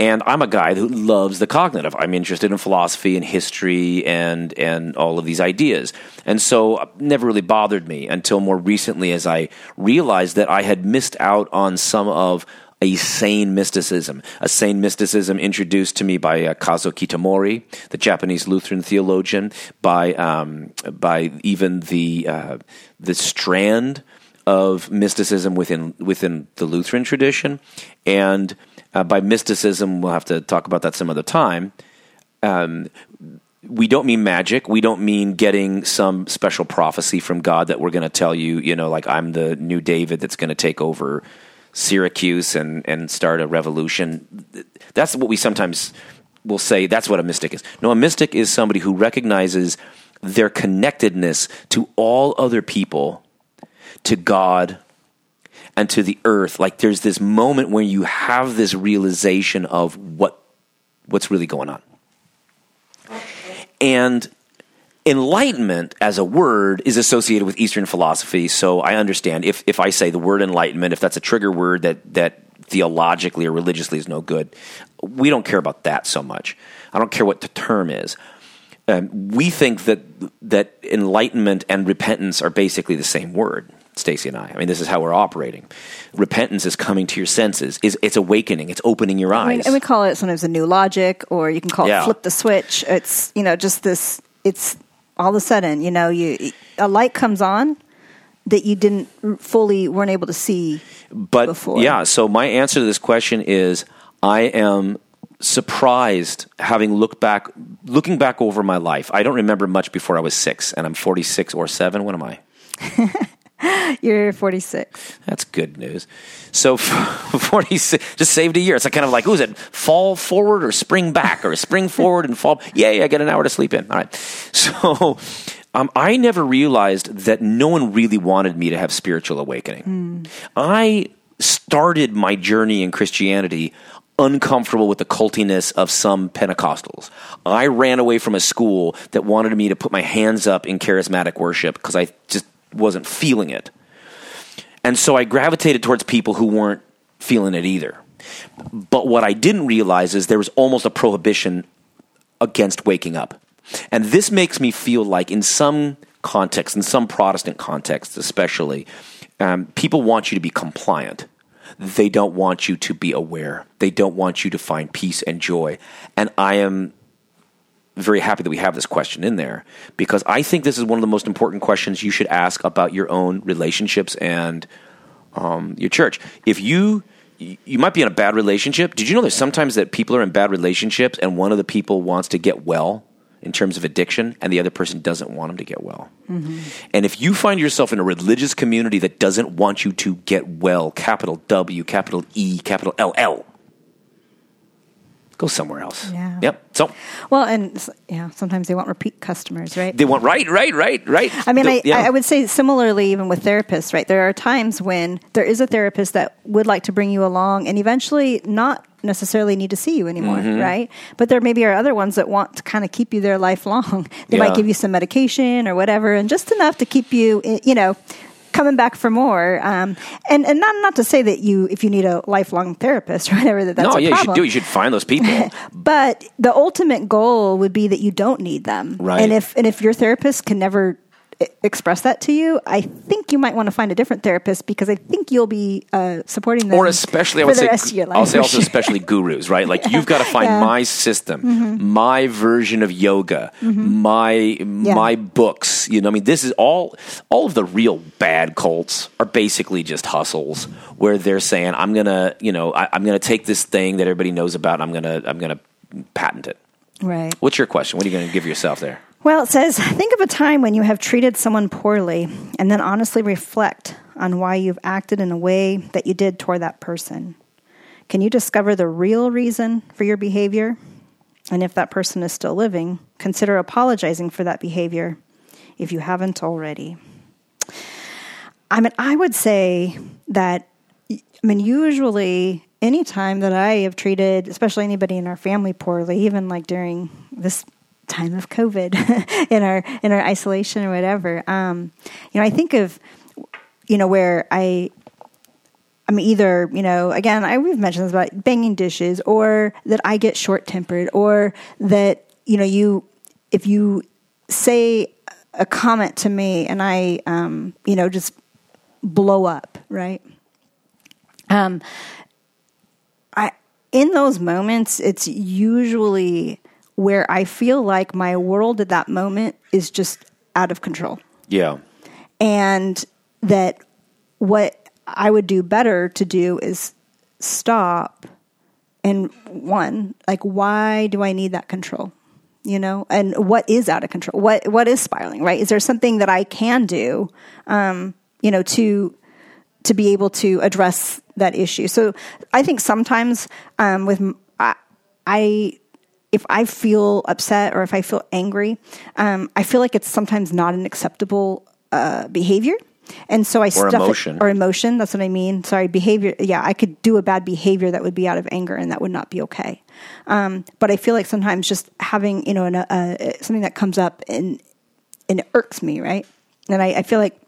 And I'm a guy who loves the cognitive. I'm interested in philosophy and history and and all of these ideas. And so it never really bothered me until more recently as I realized that I had missed out on some of a sane mysticism, a sane mysticism introduced to me by uh, Kazo Kitamori, the Japanese Lutheran theologian, by um, by even the uh, the strand of mysticism within within the Lutheran tradition, and uh, by mysticism, we'll have to talk about that some other time. Um, we don't mean magic. We don't mean getting some special prophecy from God that we're going to tell you, you know, like I'm the new David that's going to take over Syracuse and, and start a revolution. That's what we sometimes will say. That's what a mystic is. No, a mystic is somebody who recognizes their connectedness to all other people, to God, and to the earth. Like there's this moment where you have this realization of what what's really going on. And enlightenment as a word is associated with Eastern philosophy. So I understand if, if I say the word enlightenment, if that's a trigger word that, that theologically or religiously is no good, we don't care about that so much. I don't care what the term is. Um, we think that that enlightenment and repentance are basically the same word. Stacy and I. I mean, this is how we're operating. Repentance is coming to your senses. Is it's awakening. It's opening your I mean, eyes. and we call it sometimes a new logic, or you can call Yeah. it flip the switch. It's you know just this. It's all of a sudden you know you a light comes on that you didn't fully weren't able to see. but before. yeah, so my answer to this question is I am surprised having looked back looking back over my life. I don't remember much before I was 6 and I'm 46 or 7. What am I? You're 46. That's good news. So 46 just saved a year. It's like kind of like, who's it? Fall forward or spring back or spring forward and fall. Yay, I get an hour to sleep in. All right. So um, I never realized that no one really wanted me to have spiritual awakening. I started my journey in Christianity uncomfortable with the cultiness of some Pentecostals. I ran away from a school that wanted me to put my hands up in charismatic worship because I just wasn't feeling it. And so I gravitated towards people who weren't feeling it either. But what I didn't realize is there was almost a prohibition against waking up. And this makes me feel like, in some contexts, in some Protestant contexts especially, um, people want you to be compliant. They don't want you to be aware. They don't want you to find peace and joy. And I am very happy that we have this question in there because I think this is one of the most important questions you should ask about your own relationships and um, your church. If you you might be in a bad relationship. Did you know there's sometimes that people are in bad relationships and one of the people wants to get well in terms of addiction and the other person doesn't want them to get well. Mm-hmm. And if you find yourself in a religious community that doesn't want you to get well, capital W, capital E, capital L L, go somewhere else. Yeah. Yep. So Well, and yeah, sometimes they want repeat customers, right? they want right, right, right, right. I mean, The- I, yeah. I would say similarly, even with therapists, right? There are times when there is a therapist that would like to bring you along and eventually not necessarily need to see you anymore, Mm-hmm. right? But there maybe are other ones that want to kind of keep you there lifelong. They Yeah. might give you some medication or whatever, and just enough to keep you, you know, coming back for more. Um, and and not not to say that you, if you need a lifelong therapist or whatever, that that's no, a problem. No, yeah, you should do. it. You should find those people. But the ultimate goal would be that you don't need them. Right. And if and if your therapist can never express that to you, I think you might want to find a different therapist because I think you'll be uh, supporting them. or especially I for would the say rest of your life. I'll say also especially gurus, right? Like you've got to find Yeah. Mm-hmm. my system, my version of yoga, my my books. You know, I mean, this is all all of the real bad cults are basically just hustles where they're saying, "I'm gonna, you know, I, I'm gonna take this thing that everybody knows about, and I'm gonna I'm gonna patent it." right. What's your question? What are you going to give yourself there? Well, it says, think of a time when you have treated someone poorly and then honestly reflect on why you've acted in a way that you did toward that person. Can you discover the real reason for your behavior? And if that person is still living, consider apologizing for that behavior if you haven't already. I mean, I would say that, I mean, usually any time that I have treated, especially anybody in our family poorly, even like during this time of COVID in our in our isolation or whatever, um, you know, I think of, you know, where I I mean, either you know, again, I we've mentioned this about banging dishes, or that I get short tempered, or that you know, you if you say a comment to me and I, um, you know, just blow up, right? Um, I in those moments, it's usually where I feel like my world at that moment is just out of control. Yeah, and that what I would do better to do is stop and one like why do I need that control? You know? And what is out of control? What what is spiraling right? Is there something that I can do um you know to to be able to address that issue? So I think sometimes um with I, I if I feel upset or if I feel angry, um, I feel like it's sometimes not an acceptable uh, behavior. And so I Or stuff emotion. it or emotion. That's what I mean. Sorry, behavior. Yeah, I could do a bad behavior that would be out of anger, and that would not be okay. Um, but I feel like sometimes just having you know an, uh, something that comes up and and it irks me, right? And I, I feel like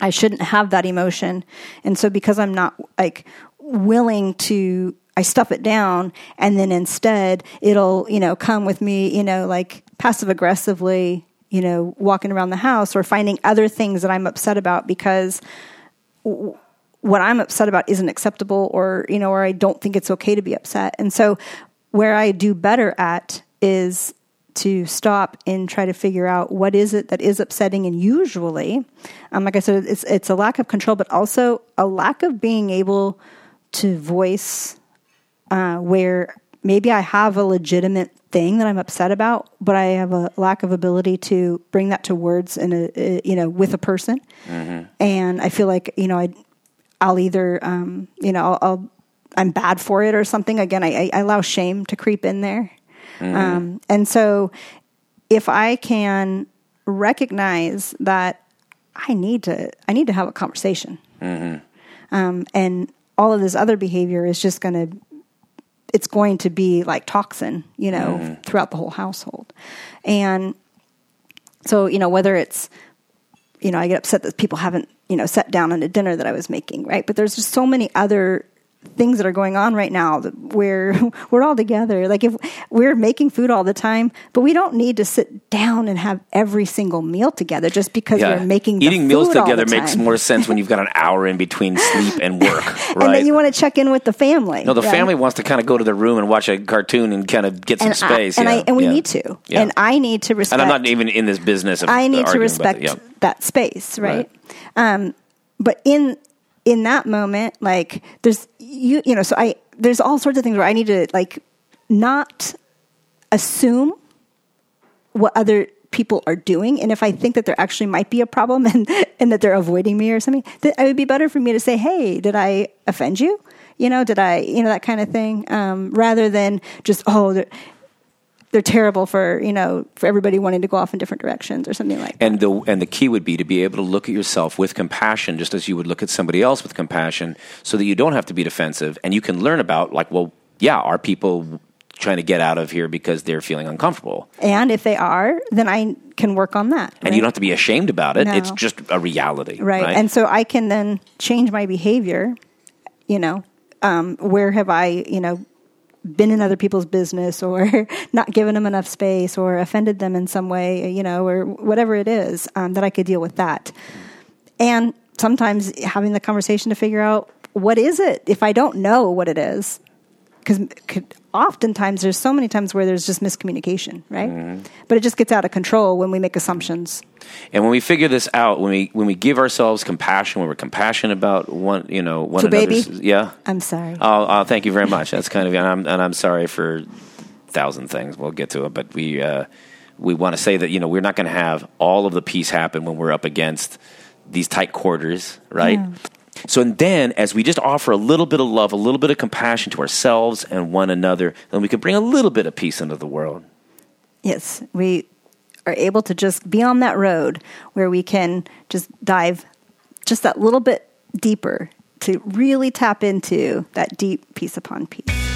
I shouldn't have that emotion. And so because I'm not like willing to I stuff it down and then instead it'll, you know, come with me, you know, like passive aggressively, you know, walking around the house or finding other things that I'm upset about because w- what I'm upset about isn't acceptable or, you know, or I don't think it's okay to be upset. And so where I do better at is to stop and try to figure out what is it that is upsetting and usually um, like i said it's, it's a lack of control but also a lack of being able to voice uh, where maybe i have a legitimate thing that i'm upset about but i have a lack of ability to bring that to words in a, a you know with a person. And i feel like you know i i'll either um, you know I'll, I'll i'm bad for it or something. Again i, I allow shame to creep in there. Um, and so if I can recognize that I need to I need to have a conversation. Um, and all of this other behavior is just going to it's going to be like toxin, you know, mm. throughout the whole household. And so, you know, whether it's you know, I get upset that people haven't, you know, sat down on a dinner that I was making, right? But there's just so many other things that are going on right now that where we're all together. Like if we're making food all the time, but we don't need to sit down and have every single meal together just because we're making eating meals food all the together makes more sense when you've got an hour in between sleep and work, right? And then you want to check in with the family. no, the right? family wants to kind of go to their room and watch a cartoon and kind of get some and space. I, and yeah, I and we yeah. need to. Yeah. And I need to respect. And I'm not even in this business of I need to respect. That space, right? Um, but in in that moment, like there's you you know, so I there's all sorts of things where I need to like not assume what other people are doing. And if i think that there actually might be a problem and, and that they're avoiding me or something that it would be better for me to say hey did i offend you? You know did i you know that kind of thing um, rather than just oh they're, terrible for you know for everybody wanting to go off in different directions or something like that And the and the key would be to be able to look at yourself with compassion, just as you would look at somebody else with compassion, so that you don't have to be defensive, and you can learn about like, well, yeah, are people trying to get out of here because they're feeling uncomfortable, And if they are, then I can work on that. and you don't have to be ashamed about it. No. It's just a reality, right. right? And so I can then change my behavior. You know, um, where have I, you know, been in other people's business or not given them enough space or offended them in some way, you know, or whatever it is um, that I could deal with that. And sometimes having the conversation to figure out what is it if I don't know what it is. Because oftentimes there's so many times where there's just miscommunication, right? Mm-hmm. But it just gets out of control when we make assumptions. And when we figure this out, when we when we give ourselves compassion, when we're compassionate about one, you know, one So, baby? yeah. I'm sorry. Oh, uh, thank you very much. That's kind of, and I'm and I'm sorry for a thousand things. We'll get to it, but we uh, we want to say that you know we're not going to have all of the peace happen when we're up against these tight quarters, right? So and then, as we just offer a little bit of love, a little bit of compassion to ourselves and one another, then we can bring a little bit of peace into the world. Yes, we are able to just be on that road where we can just dive just that little bit deeper to really tap into that deep peace upon peace.